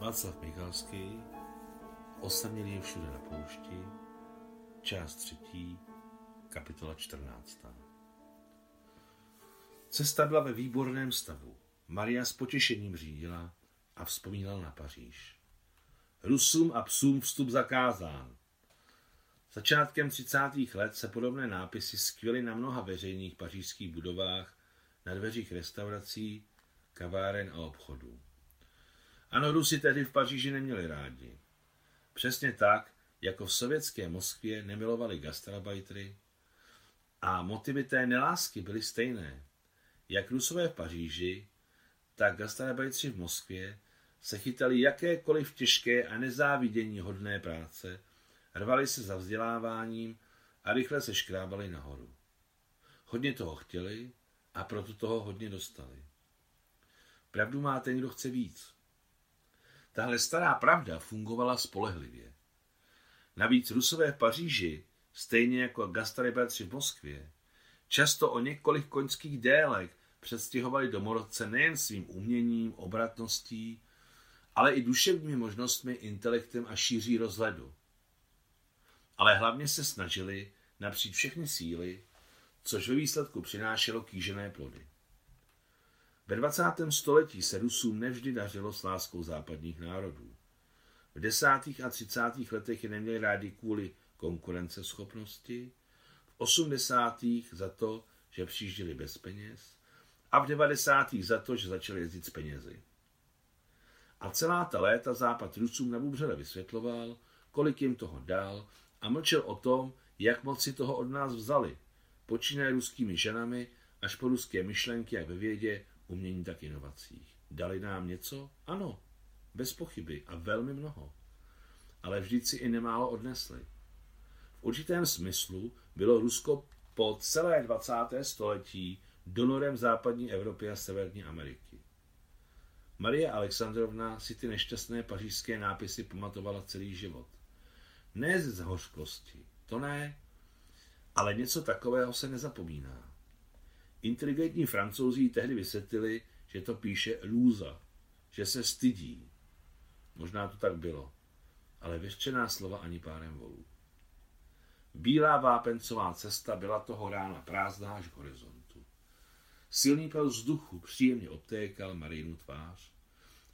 Václav Michalský, Osamělý je všude na poušti, část třetí, kapitola 14. Cesta byla ve výborném stavu. Maria s potěšením řídila a vzpomínala na Paříž. Rusům a psům vstup zakázán. Začátkem 30. let se podobné nápisy skvěly na mnoha veřejných pařížských budovách, na dveřích restaurací, kaváren a obchodů. Ano, Rusy tehdy v Paříži neměli rádi. Přesně tak, jako v sovětské Moskvě nemilovali gastrabajtry a motivy té nelásky byly stejné. Jak Rusové v Paříži, tak gastrabajtři v Moskvě se chytali jakékoliv těžké a nezávidění hodné práce, rvali se za vzděláváním a rychle se škrábali nahoru. Hodně toho chtěli a proto toho hodně dostali. Pravdu má ten, kdo chce víc. Tahle stará pravda fungovala spolehlivě. Navíc Rusové v Paříži, stejně jako gastarebelci v Moskvě, často o několik koňských délek předstihovali domorodce nejen svým uměním, obratností, ale i duševními možnostmi, intelektem a šíří rozhledu. Ale hlavně se snažili napřít všechny síly, což ve výsledku přinášelo kýžené plody. Ve 20. století se Rusům nevždy dařilo s láskou západních národů. V desátých a třicátých letech je neměli rádi kvůli konkurenceschopnosti, v osmdesátých za to, že přijížděli bez peněz a v devadesátých za to, že začali jezdit s penězi. A celá ta léta západ Rusům na bubřele vysvětloval, kolik jim toho dal a mlčel o tom, jak moc si toho od nás vzali, počínaje ruskými ženami až po ruské myšlenky jak ve vědě, umění, tak inovacích. Dali nám něco? Ano, bez pochyby a velmi mnoho. Ale vždyť si i nemálo odnesli. V určitém smyslu bylo Rusko po celé 20. století donorem západní Evropy a Severní Ameriky. Marie Alexandrovna si ty nešťastné pařížské nápisy pamatovala celý život. Ne z hořkosti, to ne, ale něco takového se nezapomíná. Inteligentní francouzi tehdy vysvětlili, že to píše lůza, že se stydí. Možná to tak bylo, ale vyřčená slova ani párem volů. Bílá vápencová cesta byla toho rána prázdná až k horizontu. Silný pel vzduchu příjemně obtékal Marinu tvář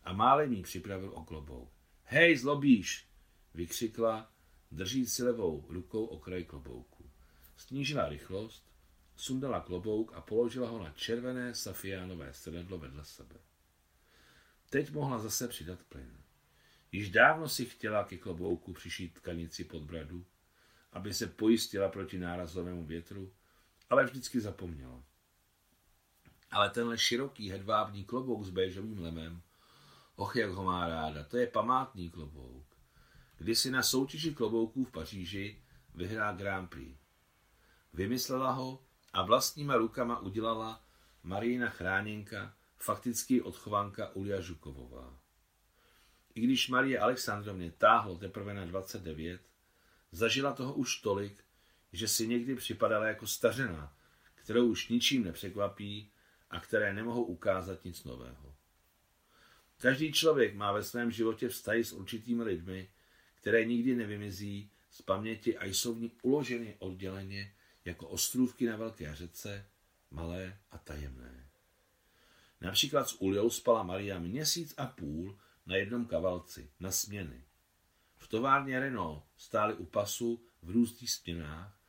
a málem jí připravil o. Hej, zlobíš, vykřikla, držíc si levou rukou okraj klobouku. Snížila rychlost sundala klobouk a položila ho na červené safiánové sedadlo vedle sebe. Teď mohla zase přidat plyn. Již dávno si chtěla ke klobouku přišít tkanici pod bradu, aby se pojistila proti nárazovému větru, ale vždycky zapomněla. Ale tenhle široký hedvábný klobouk s béžovým lemem, och, jak ho má ráda, to je památný klobouk. Kdysi na soutěži klobouků v Paříži vyhrál Grand Prix. Vymyslela ho a vlastníma rukama udělala Marína Chráněnka, fakticky odchovanka Ulia Žukovová. I když Marie Alexandrovně táhlo teprve na 29, zažila toho už tolik, že si někdy připadala jako stařena, kterou už ničím nepřekvapí a které nemohou ukázat nic nového. Každý člověk má ve svém životě vztahy s určitými lidmi, které nikdy nevymizí z paměti a jsou v ní uloženy odděleně jako ostrůvky na velké řece, malé a tajemné. Například s Uliou spala Maria měsíc a půl na jednom kavalci, na směny. V továrně Renault stály u pasu v různých směnách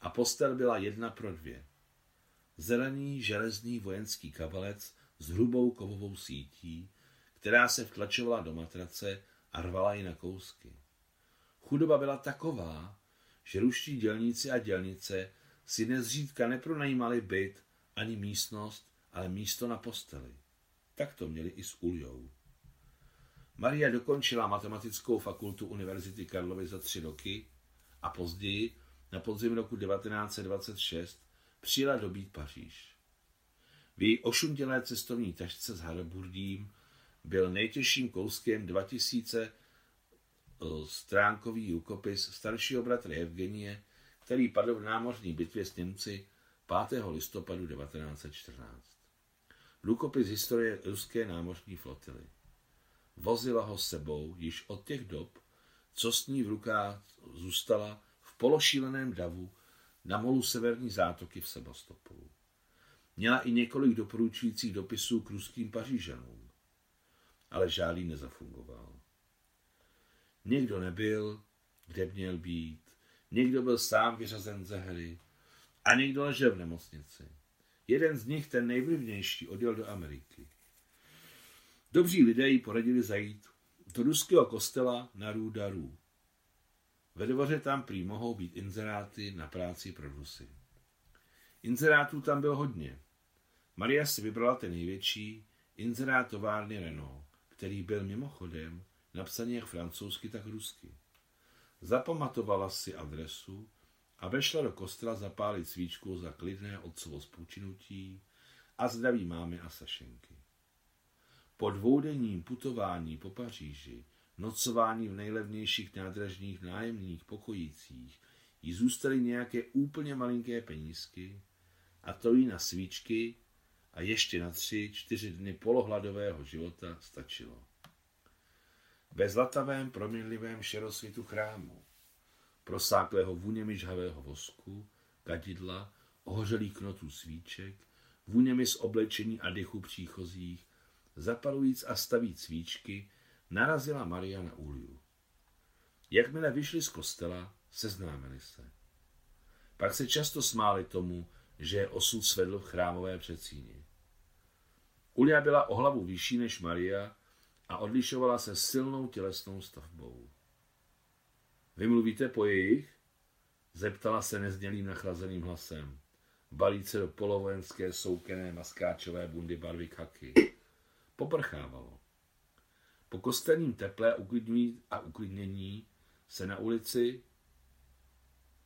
a postel byla jedna pro dvě. Zelený železný vojenský kavalec s hrubou kovovou sítí, která se vtlačovala do matrace a rvala ji na kousky. Chudoba byla taková, že ruští dělníci a dělnice si nezřídka nepronajímali byt ani místnost, ale místo na posteli. Tak to měli i s Uljou. Maria dokončila matematickou fakultu Univerzity Karlovy za tři roky a později, na podzim roku 1926, přijela dobít Paříž. V její ošuntělé cestovní tašce s Haraburdím byl nejtěžším kouskem 2000 eh, stránkový rukopis staršího bratra Evgenie, který padl v námořní bitvě s Němci 5. listopadu 1914. Rukopis historie ruské námořní flotily. Vozila ho sebou již od těch dob, co s ní v rukách zůstala v pološíleném davu na molu severní zátoky v Sebastopolu. Měla i několik doporučujících dopisů k ruským pařížanům, ale žádný nezafungoval. Někdo nebyl, kde měl být, někdo byl sám vyřazen ze hry a někdo ležel v nemocnici. Jeden z nich, ten nejvlivnější, odjel do Ameriky. Dobří lidé jí poradili zajít do ruského kostela na Růdarů. Ve dvoře tam prý mohou být inzeráty na práci pro Rusy. Inzerátů tam bylo hodně. Maria si vybrala ten největší, inzerát továrny Renault, který byl mimochodem napsaný jak francouzsky, tak rusky. Zapamatovala si adresu a vešla do kostela zapálit svíčku za klidné otcovo spoučinutí a zdraví mámy a Sašenky. Po dvoudenním putování po Paříži, nocování v nejlevnějších nádražních nájemních pokojících, jí zůstaly nějaké úplně malinké penízky a to jí na svíčky a ještě na tři, čtyři dny polohladového života stačilo. Ve zlatavém proměnlivém šerosvitu chrámu, prosáklého vůněmi žhavého vosku, kadidla, ohořelých knotů svíček, vůněmi z oblečení a dechu příchozích, zapalujíc a stavíc svíčky, narazila Maria na Úliu. Jakmile vyšli z kostela, seznámili se. Pak se často smáli tomu, že je osud svedl v chrámové předsíni. Ulia byla o hlavu vyšší než Maria a odlišovala se silnou tělesnou stavbou. Vy mluvíte po jejich? Zeptala se neznělým nachlazeným hlasem. Balí se do polovojenské soukené maskáčové bundy barvy kaky. Poprchávalo. Po kostelním teple a uklidnění se na ulici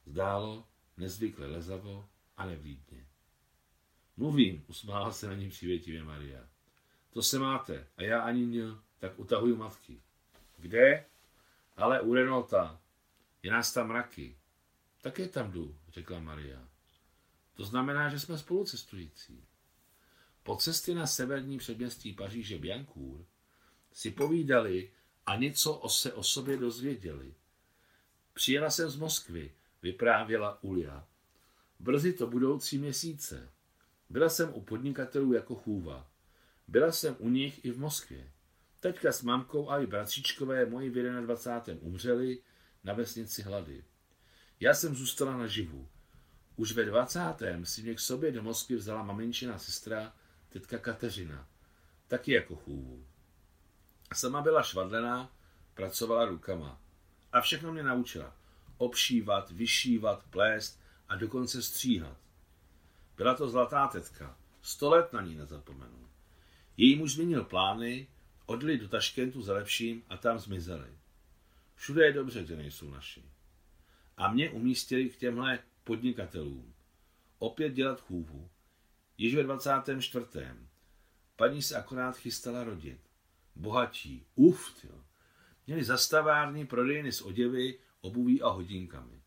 zdálo nezvykle lezavo a nevlídně. Mluvím, usmála se na ní přívětivě Maria. To se máte, a já ani měl, tak utahuju matky. Kde? Ale u Renota. Je nás tam mraky. Také tam jdu, řekla Maria. To znamená, že jsme spolucestující. Po cestě na severní předměstí Paříže Biancourt si povídali a něco o se o sobě dozvěděli. Přijela jsem z Moskvy, vyprávěla Ulia. Brzy to budoucí měsíce. Byla jsem u podnikatelů jako chůva. Byla jsem u nich i v Moskvě. Teďka s mamkou a i bratříčkové moji v 21. umřeli na vesnici Hlady. Já jsem zůstala naživu. Už ve 20. si mě k sobě do Moskvy vzala maminčina sestra, tetka Kateřina, taky jako chůvu. Sama byla švadlená, pracovala rukama. A všechno mě naučila. Obšívat, vyšívat, plést a dokonce stříhat. Byla to zlatá tetka. Sto let na ní nezapomenu. Její muž změnil plány, odjeli do Taškentu za lepším a tam zmizeli. Všude je dobře, že nejsou naši. A mě umístili k těmhle podnikatelům. Opět dělat chůvu. Již ve 24. Paní se akorát chystala rodit. Bohatí. Uf, tyjo. Měli zastavární prodejny s oděvy, obuví a hodinkami.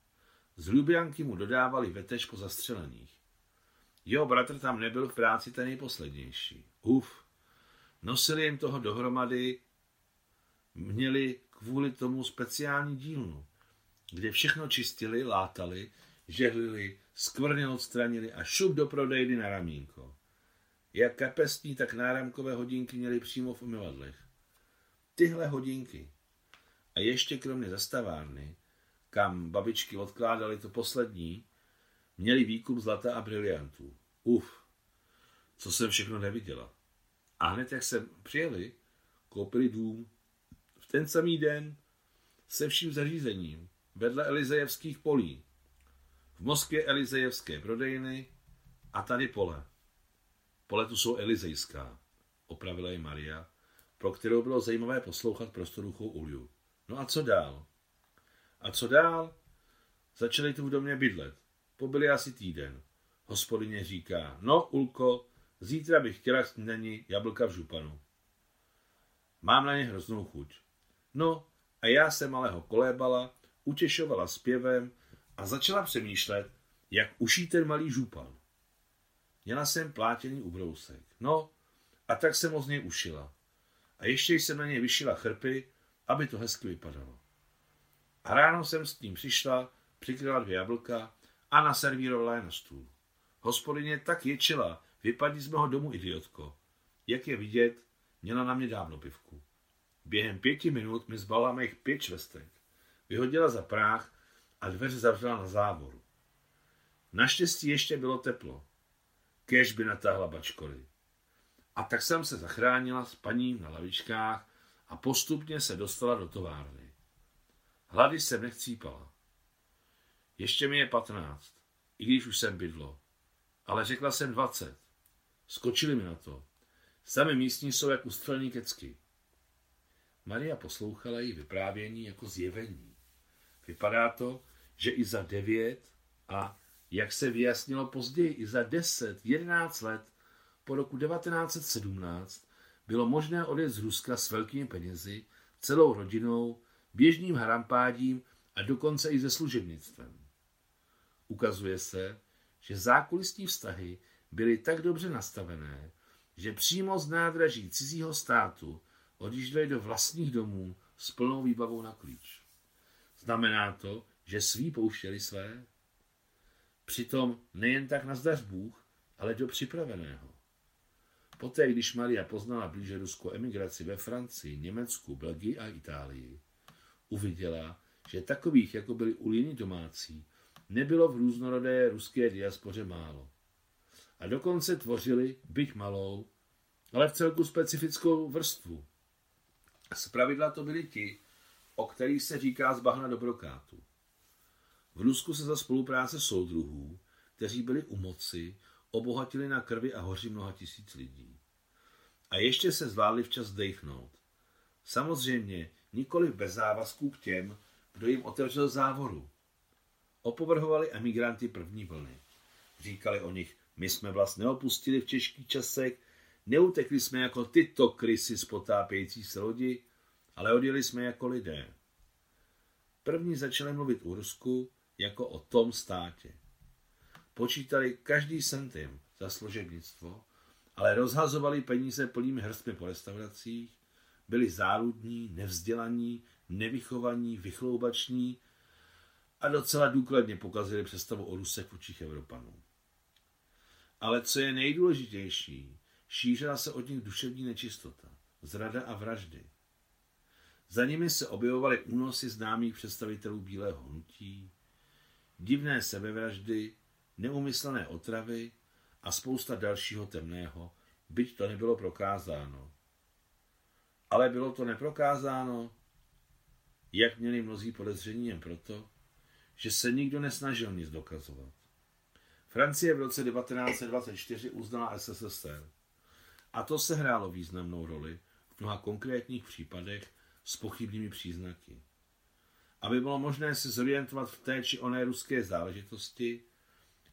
Z Ljubianky mu dodávali vetež po zastřelených. Jeho bratr tam nebyl v práci ten nejposlednější. Uf. Nosili jim toho dohromady, měli kvůli tomu speciální dílnu, kde všechno čistili, látali, žehlili, skvrně odstranili a šup do prodejny na ramínko. Jak kapesní, tak náramkové hodinky měli přímo v umyvadlech. Tyhle hodinky. A ještě kromě zastavárny, kam babičky odkládali to poslední, měli výkup zlata a briliantů. Uf, co jsem všechno neviděla. A hned jak jsem přijeli, koupili dům. V ten samý den se vším zařízením, vedle Elizejevských polí. V Moskvě Elizejevské prodejny a tady pole. Pole tu jsou Elizejská, opravila je Maria, pro kterou bylo zajímavé poslouchat prostoruchou Ulju. No a co dál? A co dál? Začali tu v domě bydlet. Pobyli asi týden. Hospodyně říká, no Ulko, zítra bych chtěla snídaní jablka v županu. Mám na ně hroznou chuť. No a já se malého kolébala, utěšovala zpěvem a začala přemýšlet, jak uší ten malý župan. Měla jsem plátěný ubrousek. No, a tak jsem o z něj ušila. a ještě jsem na něj vyšila chrpy, aby to hezky vypadalo. A ráno jsem s tím přišla, přikryla dvě jablka a naservírovala je na stůl. Hospodyně tak ječila, vypadni z mého domu, idiotko. Jak je vidět, měla na mě dávno pivku. Během pěti minut mi zbala mých pět švestek. Vyhodila za práh a dveře zavřela na závoru. Naštěstí ještě bylo teplo. Kež by natáhla bačkory. A tak jsem se zachránila s paním na lavičkách a postupně se dostala do továrny. Hlady jsem nechcípala. Ještě mi je patnáct, i když už jsem bydlo. Ale řekla jsem dvacet. Skočili mi na to. Sami místní jsou jako střelní kecky. Maria poslouchala její vyprávění jako zjevení. Vypadá to, že i za devět a, jak se vyjasnilo později, i za deset, jedenáct let po roku 1917 bylo možné odjet z Ruska s velkými penězi, celou rodinou, běžným harampádím a dokonce i se služebnictvem. Ukazuje se, že zákulisní vztahy byly tak dobře nastavené, že přímo z nádraží cizího státu odjížděli do vlastních domů s plnou výbavou na klíč. Znamená to, že svý pouštěli své? Přitom nejen tak na zdař Bůh, ale do připraveného. Poté, když Maria poznala blíže ruskou emigraci ve Francii, Německu, Belgii a Itálii, uviděla, že takových, jako byli Uliny domácí, nebylo v různorodé ruské diaspoře málo. A dokonce tvořili, byť malou, ale v celku specifickou vrstvu. Zpravidla to byli ti, o kterých se říká z bahna do brokátu. V Rusku se za spolupráce soudruhů, kteří byli u moci, obohatili na krvi a hoři mnoha tisíc lidí. A ještě se zvládli včas dechnout. Samozřejmě nikoli bez závazků k těm, kdo jim otevřel závoru. Opovrhovali emigranty první vlny. Říkali o nich, my jsme vlast neopustili v těžkých časech, neutekli jsme jako tyto krysy z potápějící se lodi, ale odjeli jsme jako lidé. První začali mluvit u Rusku jako o tom státě. Počítali každý centim za služebnictvo, ale rozhazovali peníze plnými hrstmi po restauracích, byli záludní, nevzdělaní, nevychovaní, vychloubační a docela důkladně pokazili představu o Rusech v očích Evropanů. Ale co je nejdůležitější, šířila se od nich duševní nečistota, zrada a vraždy. Za nimi se objevovaly únosy známých představitelů bílého hnutí, divné sebevraždy, neumyslené otravy a spousta dalšího temného, byť to nebylo prokázáno. Ale bylo to neprokázáno, jak měli mnozí podezření jen proto, že se nikdo nesnažil nic dokazovat. Francie v roce 1924 uznala SSSR. A to se hrálo významnou roli v mnoha konkrétních případech s pochybnými příznaky. Aby bylo možné se zorientovat v té či oné ruské záležitosti,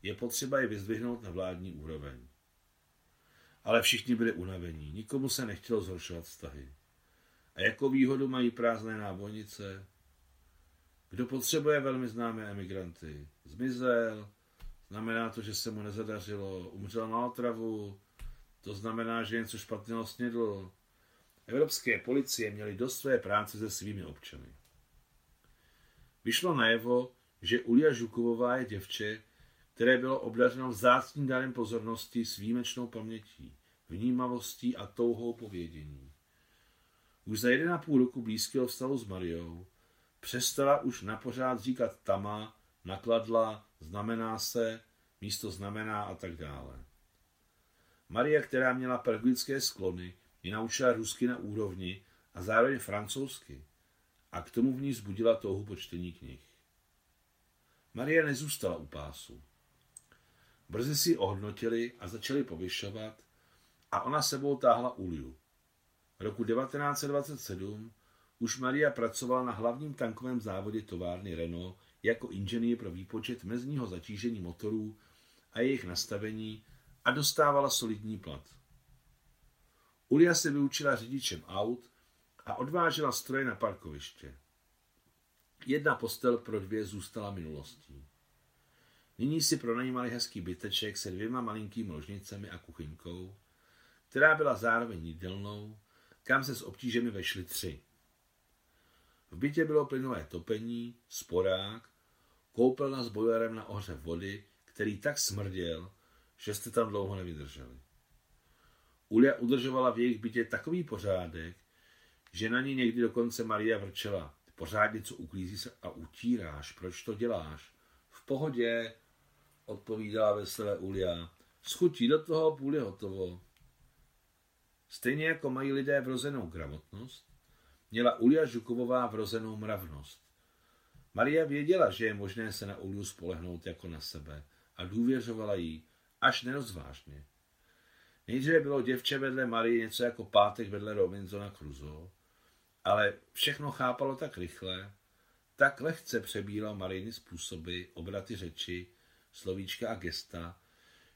je potřeba je vyzdvihnout na vládní úroveň. Ale všichni byli unavení, nikomu se nechtělo zhoršovat vztahy. A jako výhodu mají prázdné nábojnice. Kdo potřebuje velmi známé emigranty? Zmizel, znamená to, že se mu nezadařilo, umřel na otravu, to znamená, že něco špatného snědl. Evropské policie měly dost své práce se svými občany. Vyšlo najevo, že Ulia Žukovová je děvče, které bylo obdařeno vzácným dárem pozornosti s výjimečnou pamětí, vnímavostí a touhou povědění. Už za jeden a půl roku blízkého vztahu s Mariou přestala už napořád říkat tama, nakladla, znamená se, místo znamená a tak dále. Maria, která měla pedagogické sklony, ji naučila rusky na úrovni a zároveň francouzsky a k tomu v ní zbudila touhu po čtení knih. Maria nezůstala u pásu. Brzy si ohodnotili a začali povyšovat a ona sebou táhla Uliu. Roku 1927 už Maria pracovala na hlavním tankovém závodě továrny Renault jako inženýr pro výpočet mezního zatížení motorů a jejich nastavení a dostávala solidní plat. Ulia se vyučila řidičem aut a odvážela stroje na parkoviště. Jedna postel pro dvě zůstala minulostí. Nyní si pronajímali hezký byteček se dvěma malinkými ložnicemi a kuchyňkou, která byla zároveň jídelnou, kam se s obtížemi vešli tři. V bytě bylo plynové topení, sporák, koupelna s bojarem na ohřev vody, který tak smrděl, že jste tam dlouho nevydrželi. Ulia udržovala v jejich bytě takový pořádek, že na ní někdy dokonce Maria vrčela. Pořádně, co uklízí se a utíráš, proč to děláš? V pohodě, odpovídala veselé Ulia. Schutí do toho, půl je hotovo. Stejně jako mají lidé vrozenou gramotnost, měla Ulia Žukovová vrozenou mravnost. Maria věděla, že je možné se na Uliu spolehnout jako na sebe a důvěřovala jí, až nerozvážně. Nejdříve bylo děvče vedle Marie něco jako pátek vedle Robinsona Crusoe, ale všechno chápalo tak rychle, tak lehce přebíralo Mariny způsoby, obraty řeči, slovíčka a gesta,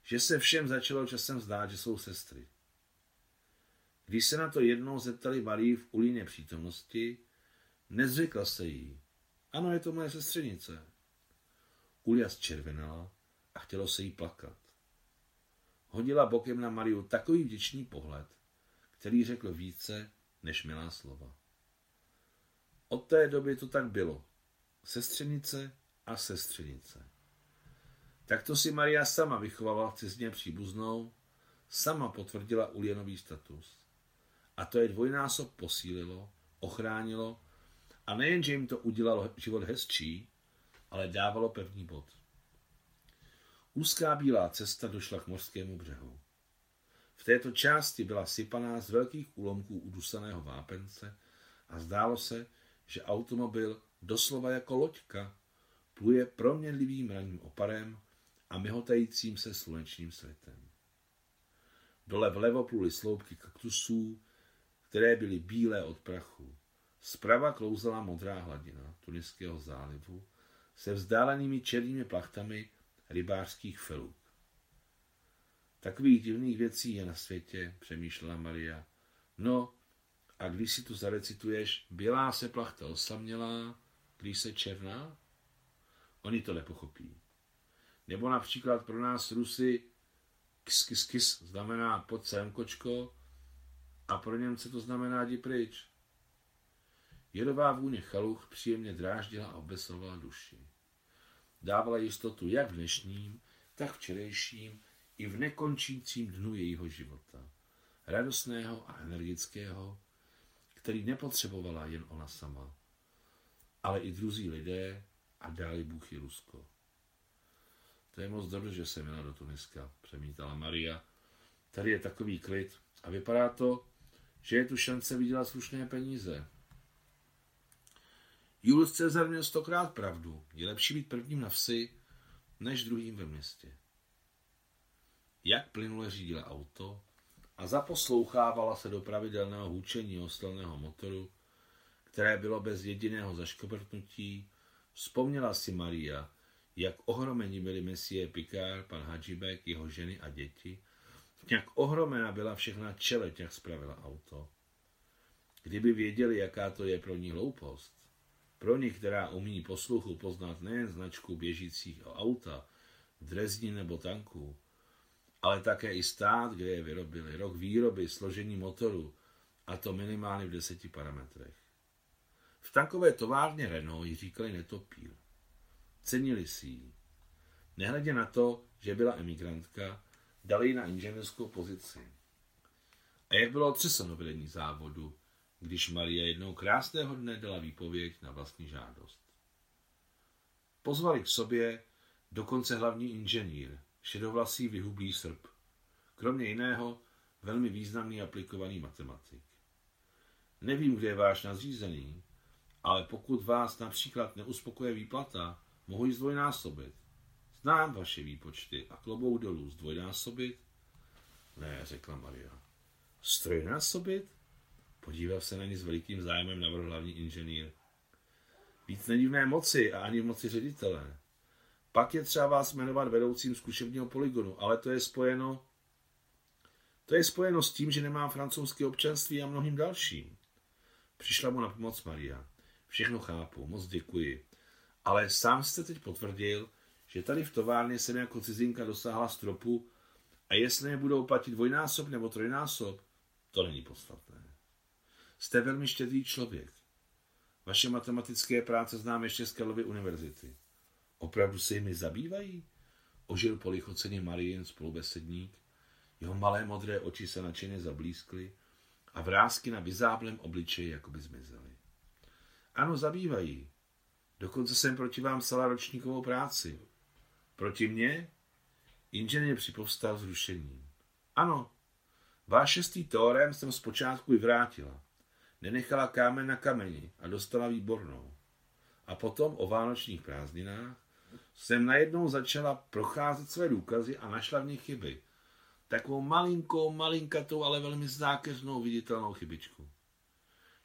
že se všem začalo časem zdát, že jsou sestry. Když se na to jednou zeptali Marii v ulíně přítomnosti, nezřekla se jí. Ano, je to moje sestřenice. Ulia zčervenala a chtělo se jí plakat. Hodila bokem na Mariu takový vděčný pohled, který řekl více než milá slova. Od té doby to tak bylo. Sestřenice a sestřenice. Takto si Maria sama vychovala cizině příbuznou, sama potvrdila Ulienový status. A to je dvojnásob posílilo, ochránilo a nejen, že jim to udělalo život hezčí, ale dávalo pevný bod. Úzká bílá cesta došla k mořskému břehu. V této části byla sypaná z velkých úlomků udusaného vápence a zdálo se, že automobil doslova jako loďka pluje proměnlivým ranním oparem a myhotajícím se slunečním světem. Dole vlevo pluly sloupky kaktusů, které byly bílé od prachu. Zprava klouzala modrá hladina Tuniského zálivu se vzdálenými černými plachtami rybářských feluk. Takových divných věcí je na světě, přemýšlela Maria. No, a když si tu zarecituješ, bělá se plachta osamělá, když se černá? Oni to nepochopí. Nebo například pro nás Rusy kis, kis, kis znamená pod kočko a pro Němce to znamená jdi pryč. Jedová vůně chaluch příjemně dráždila a obesovala duši. Dávala jistotu jak v dnešním, tak včerejším i v nekončícím dnu jejího života. Radostného a energického, který nepotřebovala jen ona sama, ale i druzí lidé a dali Bůh i Rusko. To je moc dobře, že jsem jela do Tuniska, přemítala Maria. Tady je takový klid a vypadá to, že je tu šance vydělat slušné peníze. Julius Cezar měl stokrát pravdu. Je lepší být prvním na vsi, než druhým ve městě. Jak plynule řídila auto a zaposlouchávala se do pravidelného hůčení ostelného motoru, které bylo bez jediného zaškobrtnutí, vzpomněla si Maria, jak ohromení byli Messie Picard, pan Hadžibek, jeho ženy a děti, jak ohromena byla všechna čeleť, jak spravila auto. Kdyby věděli, jaká to je pro ní hloupost, pro ní, která umí posluchu poznat nejen značku běžících auta, drezní nebo tanků, ale také i stát, kde je vyrobili, rok výroby, složení motoru, a to minimálně v deseti parametrech. V tankové továrně Renault ji říkali netopír. Cenili si ji. Nehledě na to, že byla emigrantka, dali ji na inženýrskou pozici. A jak bylo otřeseno vedení závodu, když Marie jednou krásného dne dala výpověď na vlastní žádost. Pozvali k sobě dokonce hlavní inženýr, šedovlasý vyhublý srb. Kromě jiného velmi významný aplikovaný matematik. Nevím, kde je váš nadřízený, ale pokud vás například neuspokoje výplata, mohu ji zdvojnásobit. Znám vaše výpočty a klobou dolů zdvojnásobit? Ne, řekla Maria. Strojnásobit? Podíval se na ní s velikým zájmem na hlavní inženýr. Víc není v mé moci a ani v moci ředitele. Pak je třeba vás jmenovat vedoucím zkušebního poligonu, ale to je spojeno to je spojeno s tím, že nemám francouzské občanství a mnohým dalším. Přišla mu na pomoc Maria. Všechno chápu, moc děkuji. Ale sám jste teď potvrdil, že tady v továrně jsem jako cizinka dosáhla stropu a jestli je budou platit dvojnásob nebo trojnásob, to není podstatné. Jste velmi štědrý člověk. Vaše matematické práce znám ještě z Karlovy univerzity. Opravdu se jimi zabývají? Ožil polichoceně Marien spolubesedník. Jeho malé modré oči se nadšeně zablízkly a vrázky na vyzáblém obličeji jakoby zmizely. Ano, zabývají. Dokonce jsem proti vám psala ročníkovou práci. Proti mně? Inženýr připovstal zrušením. Ano, váš šestý teorem jsem zpočátku vyvrátila. Nenechala kámen na kameni a dostala výbornou. A potom o vánočních prázdninách jsem najednou začala procházet své důkazy a našla v nich chyby. Takovou malinkou, malinkatou, ale velmi zákeřnou viditelnou chybičku.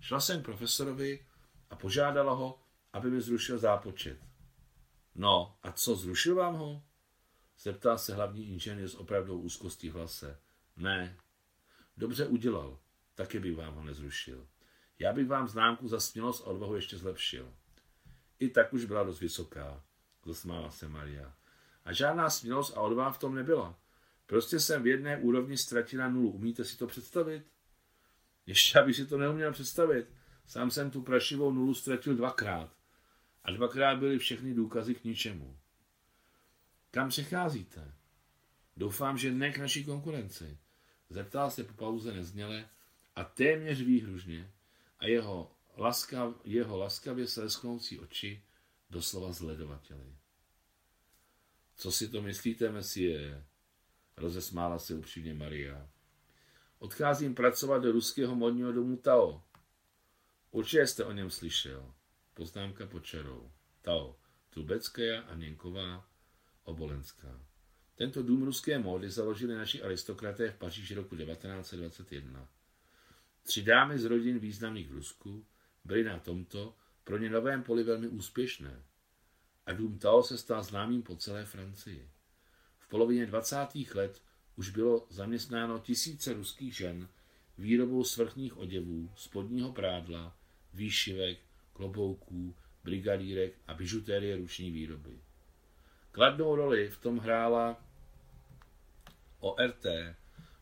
Šla jsem k profesorovi a požádala ho, aby mi zrušil zápočet. No, a co, zrušil vám ho? Zeptal se hlavní inženýr s opravdou úzkostí v hlase. Ne. Dobře udělal, taky bych vám ho nezrušil. Já bych vám známku za smělost a odvahu ještě zlepšil. I tak už byla dost vysoká, zasmála se Maria. A žádná smělost a odvaha v tom nebyla. Prostě jsem v jedné úrovni ztratila nulu. Umíte si to představit? Ještě abych si to neuměl představit. Sám jsem tu prašivou nulu ztratil dvakrát. A dvakrát byly všechny důkazy k ničemu. Kam přecházíte? Doufám, že ne k naší konkurenci. Zeptal se po pauze nezněle a téměř výhružně a jeho, laskav, jeho laskavě slesknoucí oči doslova zledovatěly. Co si to myslíte, Messie? Rozesmála se upřímně Maria. Odcházím pracovat do ruského modního domu Tao. Určitě jste o něm slyšel. Poznámka pod čarou. Tao, Trubecká a Něnková, Obolenská. Tento dům ruské módy založili naši aristokraté v Paříži roku 1921. Tři dámy z rodin významných v Rusku byly na tomto pro ně novém poli velmi úspěšné a dům Tao se stal známým po celé Francii. V polovině 20. let už bylo zaměstnáno tisíce ruských žen výrobou svrchních oděvů, spodního prádla, výšivek, klobouků, brigadírek a bižutérie ruční výroby. Kladnou roli v tom hrála ORT,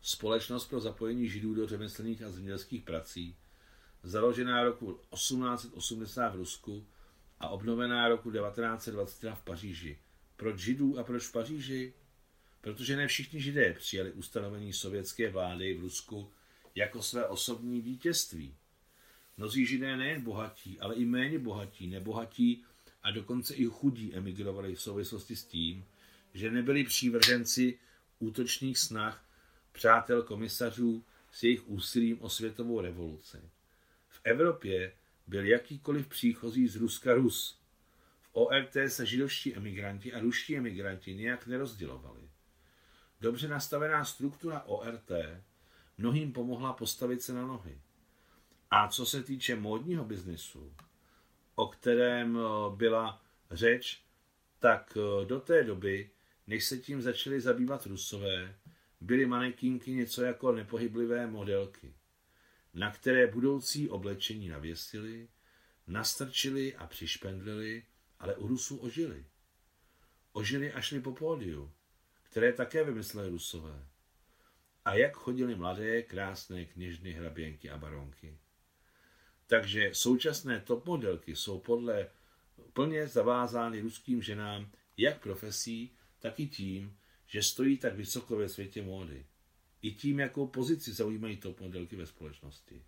Společnost pro zapojení židů do řemeslných a zemědělských prací, založená roku 1880 v Rusku a obnovená roku 1920 v Paříži. Proč židů a proč v Paříži? Protože ne všichni židé přijali ustanovení sovětské vlády v Rusku jako své osobní vítězství. Mnozí židé nejen bohatí, ale i méně bohatí, nebohatí a dokonce i chudí emigrovali v souvislosti s tím, že nebyli přívrženci útočných snah přátel komisařů s jejich úsilím o světovou revoluci. V Evropě byl jakýkoliv příchozí z Ruska Rus. V ORT se židovští emigranti a ruští emigranti nějak nerozdělovali. Dobře nastavená struktura ORT mnohým pomohla postavit se na nohy. A co se týče módního biznesu, o kterém eh, byla řeč, tak eh, do té doby, než se tím začali zabývat Rusové, byly manekínky něco jako nepohyblivé modelky, na které budoucí oblečení navěsili, nastrčili a přišpendlili, ale u Rusů ožili. Ožili a šli po pódiu, které také vymysleli Rusové. A jak chodili mladé, krásné kněžny, hraběnky a baronky. Takže současné top modelky jsou podle plně zavázány ruským ženám jak profesí, tak i tím, že stojí tak vysoko ve světě módy. I tím, jakou pozici zaujímají top modelky ve společnosti.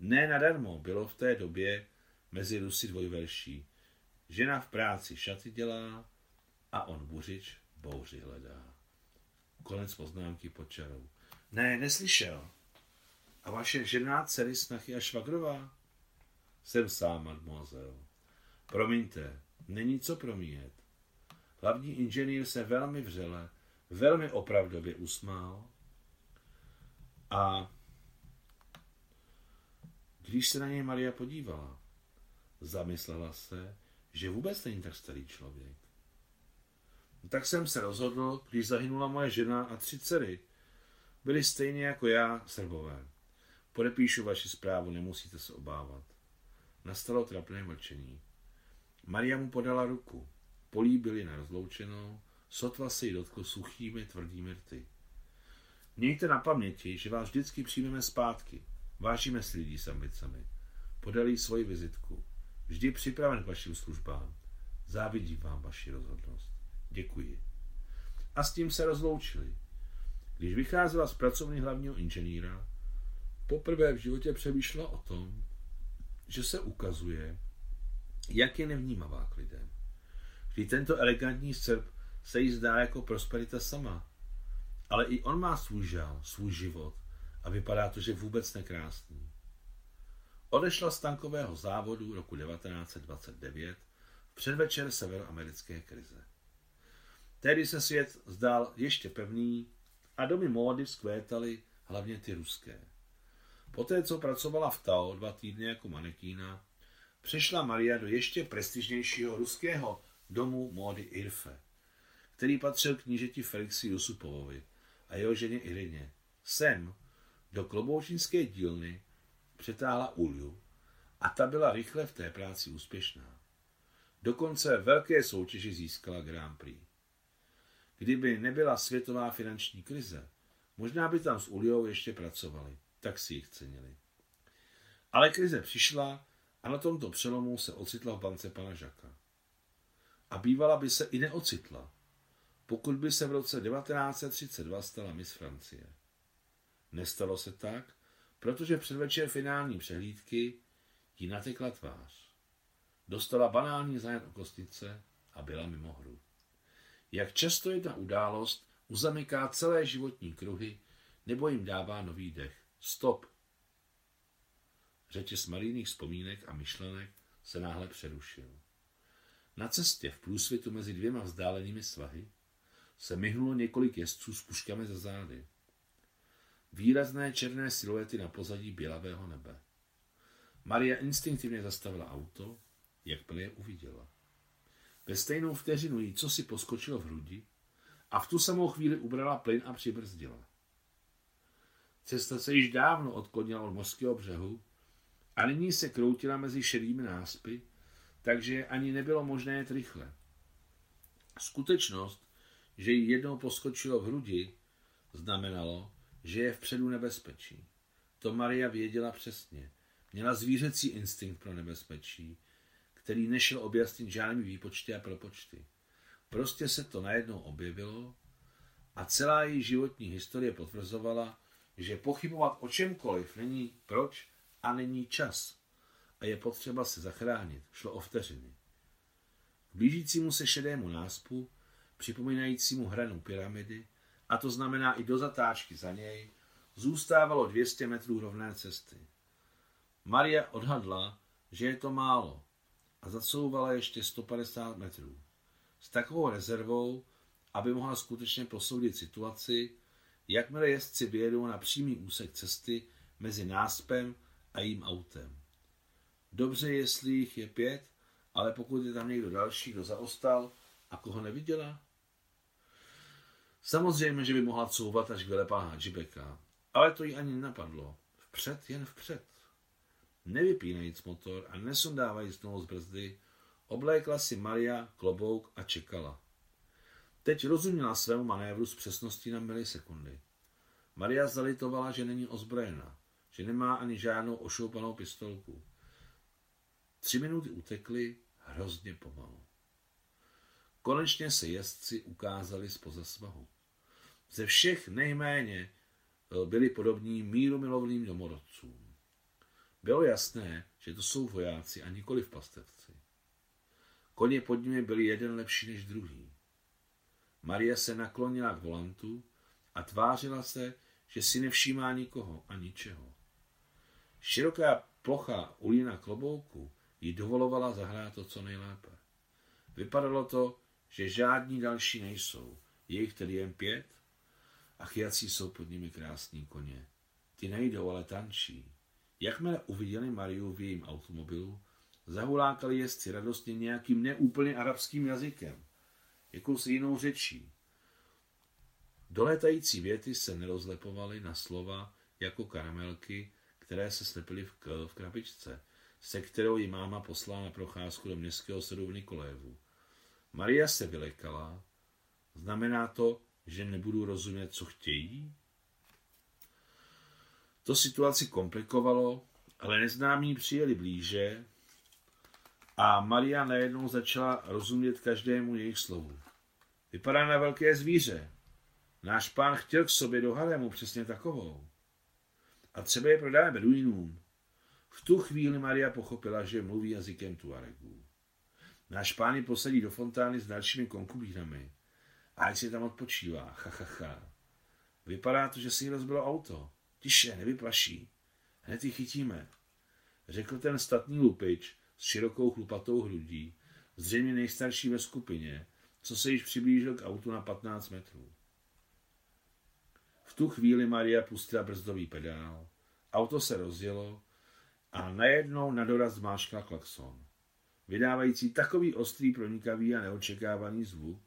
Ne nadarmo bylo v té době mezi Rusy dvojverší. Žena v práci šaty dělá a on buřič bouři hledá. Konec poznámky pod čarou. Ne, neslyšel. A vaše žena, dcery, snachy a švagrová? Jsem sám, mademoiselle. Promiňte, není co promíjet. Hlavní inženýr se velmi vřele, velmi opravdově usmál a když se na něj Maria podívala, zamyslela se, že vůbec není tak starý člověk. Tak jsem se rozhodl, když zahynula moje žena a tři dcery. Byli stejně jako já, srbové. Podepíšu vaši zprávu, nemusíte se obávat. Nastalo trapné mlčení. Maria mu podala ruku. Políbili na rozloučenou, sotva se jí dotkl suchými tvrdými rty. Mějte na paměti, že vás vždycky přijmeme zpátky. Vážíme si lidí s ambicemi. Podali svoji vizitku. Vždy připraven k vašim službám. Závidím vám vaši rozhodnost. Děkuji. A s tím se rozloučili. Když vycházela z pracovny hlavního inženýra, poprvé v životě přemýšlela o tom, že se ukazuje, jak je nevnímavá k lidem. Vždy tento elegantní srp se jí zdá jako prosperita sama. Ale i on má svůj žál, svůj život a vypadá to, že vůbec nekrásný. Odešla z tankového závodu roku 1929 v předvečer severoamerické krize. Tehdy se svět zdál ještě pevný a domy módy vzkvétaly hlavně ty ruské. Poté, co pracovala v Tao dva týdny jako manekína, přešla Maria do ještě prestižnějšího ruského domu módy Irfe, který patřil knížeti Felixi Jusupovovi a jeho ženě Irině. Sem, do kloboučínské dílny, přetáhla Ulju a ta byla rychle v té práci úspěšná. Dokonce velké soutěži získala Grand Prix. Kdyby nebyla světová finanční krize, možná by tam s Uliou ještě pracovali, tak si jich cenili. Ale krize přišla a na tomto přelomu se ocitla v bance pana Žaka. A bývala by se i neocitla, pokud by se v roce 1932 stala Miss Francie. Nestalo se tak, protože předvečer finální přehlídky jí natekla tvář. Dostala banální zájem o kostnice a byla mimo hru. Jak často jedna událost uzamyká celé životní kruhy nebo jim dává nový dech. Stop! Řetěz marijných vzpomínek a myšlenek se náhle přerušil. Na cestě v průsvitu mezi dvěma vzdálenými svahy se myhnulo několik jezdců s puškami za zády. Výrazné černé siluety na pozadí bělavého nebe. Maria instinktivně zastavila auto, jak je uviděla. Ve stejnou vteřinu jí co si poskočilo v hrudi a v tu samou chvíli ubrala plyn a přibrzdila. Cesta se již dávno odklonila od mořského břehu a nyní se kroutila mezi šedými náspy, takže ani nebylo možné jet rychle. Skutečnost, že jí jednou poskočilo v hrudi, znamenalo, že je vpředu nebezpečí. To Maria věděla přesně. Měla zvířecí instinkt pro nebezpečí, který nešel objasnit žádnými výpočty a propočty. Prostě se to najednou objevilo a celá její životní historie potvrzovala, že pochybovat o čemkoliv není proč a není čas. A je potřeba se zachránit. Šlo o vteřiny. K blížícímu se šedému náspu, připomínajícímu hranu pyramidy, a to znamená i do zatáčky za něj, zůstávalo 200 metrů rovné cesty. Maria odhadla, že je to málo a zacouvala ještě 150 metrů. S takovou rezervou, aby mohla skutečně posoudit situaci, jakmile jezdci vyjedou na přímý úsek cesty mezi náspem a jím autem. Dobře, jestli jich je pět, ale pokud je tam někdo další, kdo zaostal a koho neviděla? Samozřejmě, že by mohla couvat až vylepá Hadžibeka, ale to jí ani nenapadlo. Vpřed, jen vpřed. Nevypínajíc motor a nesundávajíc nohou z brzdy, oblékla si Maria klobouk a čekala. Teď rozuměla svému manévru s přesností na milisekundy. Maria zalitovala, že není ozbrojena, že nemá ani žádnou ošoupanou pistolku. Tři minuty utekly hrozně pomalu. Konečně se jezdci ukázali spoza svahu. Ze všech nejméně eh, byli podobní mírumilovným domorodcům. Bylo jasné, že to jsou vojáci a nikoli v pastevci. Koně pod nimi byli jeden lepší než druhý. Maria se naklonila k volantu a tvářila se, že si nevšímá nikoho a ničeho. Široká plocha ulína klobouku jí dovolovala zahrát to co nejlépe. Vypadalo to, že žádní další nejsou. Je jich tedy jen pět? A jací jsou pod nimi krásní koně. Ty nejdou, ale tančí. Jakmile uviděli Mariu v jejím automobilu, zahulákali jezdci radostně nějakým neúplně arabským jazykem, jakousi jinou řečí. Dolétající věty se nerozlepovaly na slova jako karamelky, které se slepily v, k- v krabičce, se kterou ji máma poslala na procházku do městského sadu v Nikolévu. Maria se vylekala. Znamená to, že nebudu rozumět, co chtějí? To situaci komplikovalo, ale neznámí přijeli blíže a Maria najednou začala rozumět každému jejich slovu. Vypadá na velké zvíře. Náš pán chtěl k sobě do harému přesně takovou. A třeba je prodáme beduinům. V tu chvíli Maria pochopila, že mluví jazykem Tuaregů. Náš pán ji posadí do fontány s dalšími konkubínami. A ať si tam odpočívá, ha, ha, ha. Vypadá to, že si jí rozbilo auto. Tiše, nevyplaší. Hned ji chytíme. Řekl ten statný lupič s širokou chlupatou hrudí, zřejmě nejstarší ve skupině, co se již přiblížil k autu na 15 metrů. V tu chvíli Maria pustila brzdový pedál, auto se rozjelo a najednou na doraz zmáškla klakson, vydávající takový ostrý, pronikavý a neočekávaný zvuk,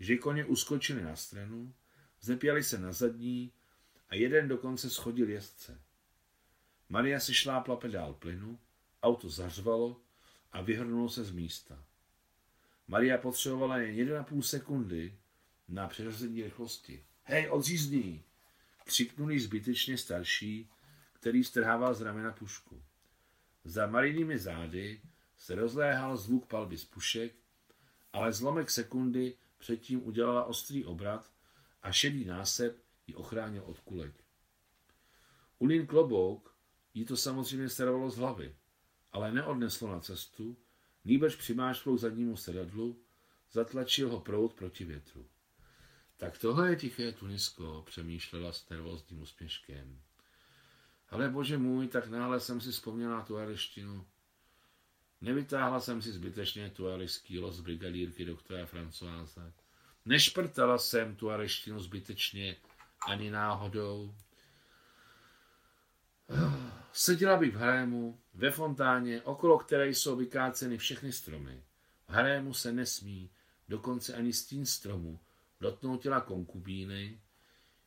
že koně uskočili na stranu, zepěli se na zadní a jeden dokonce schodil jezdce. Maria si šlápla pedál plynu, auto zařvalo a vyhrnulo se z místa. Maria potřebovala jen 1,5 sekundy na přeřazení rychlosti. Hej, odřízní! Křiknul zbytečně starší, který strhával z ramena pušku. Za Marinými zády se rozléhal zvuk palby z pušek, ale zlomek sekundy předtím udělala ostrý obrat a šedý násep ji ochránil od kulek. Ulin klobouk jí to samozřejmě starovalo z hlavy, ale neodneslo na cestu, nýbrž přimášlou zadnímu sedadlu, zatlačil ho prout proti větru. Tak tohle je tiché Tunisko, přemýšlela s nervózním úspěškem. Ale bože můj, tak náhle jsem si vzpomněla tu areštinu. Nevytáhla jsem si zbytečně tu los brigadírky doktora Francoáza. Nešprtala jsem tu areštinu zbytečně ani náhodou. Seděla bych v harému, ve fontáně, okolo které jsou vykáceny všechny stromy. V harému se nesmí, dokonce ani stín stromu, dotknout těla konkubíny.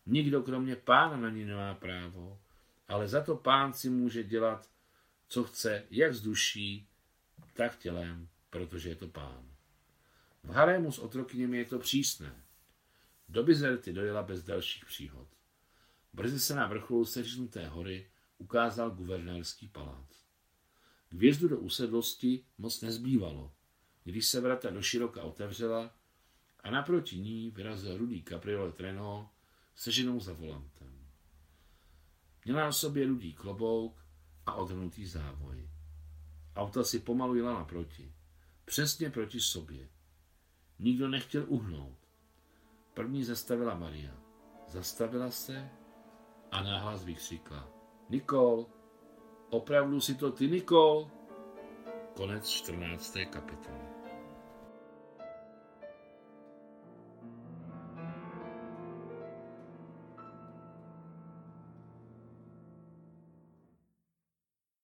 Nikdo kromě pána na ní nemá právo, ale za to pán si může dělat, co chce, jak z duší, tak tělem, protože je to pán. V harému s otrokyněmi je to přísné. Do Bizerty dojela bez dalších příhod. Brzy se na vrcholu seříznuté hory ukázal guvernérský palác. K vjezdu do usedlosti moc nezbývalo. Když se vrata do široka otevřela a naproti ní vyrazil rudý kabriolet Renault se ženou za volantem. Měla na sobě rudý klobouk a odhrnutý závoj. Auta si pomalu jela naproti, přesně proti sobě. Nikdo nechtěl uhnout. První zastavila Maria. Zastavila se a náhlas vykřikla. Nikol, opravdu si to ty, Nikol? Konec 14. kapitoly.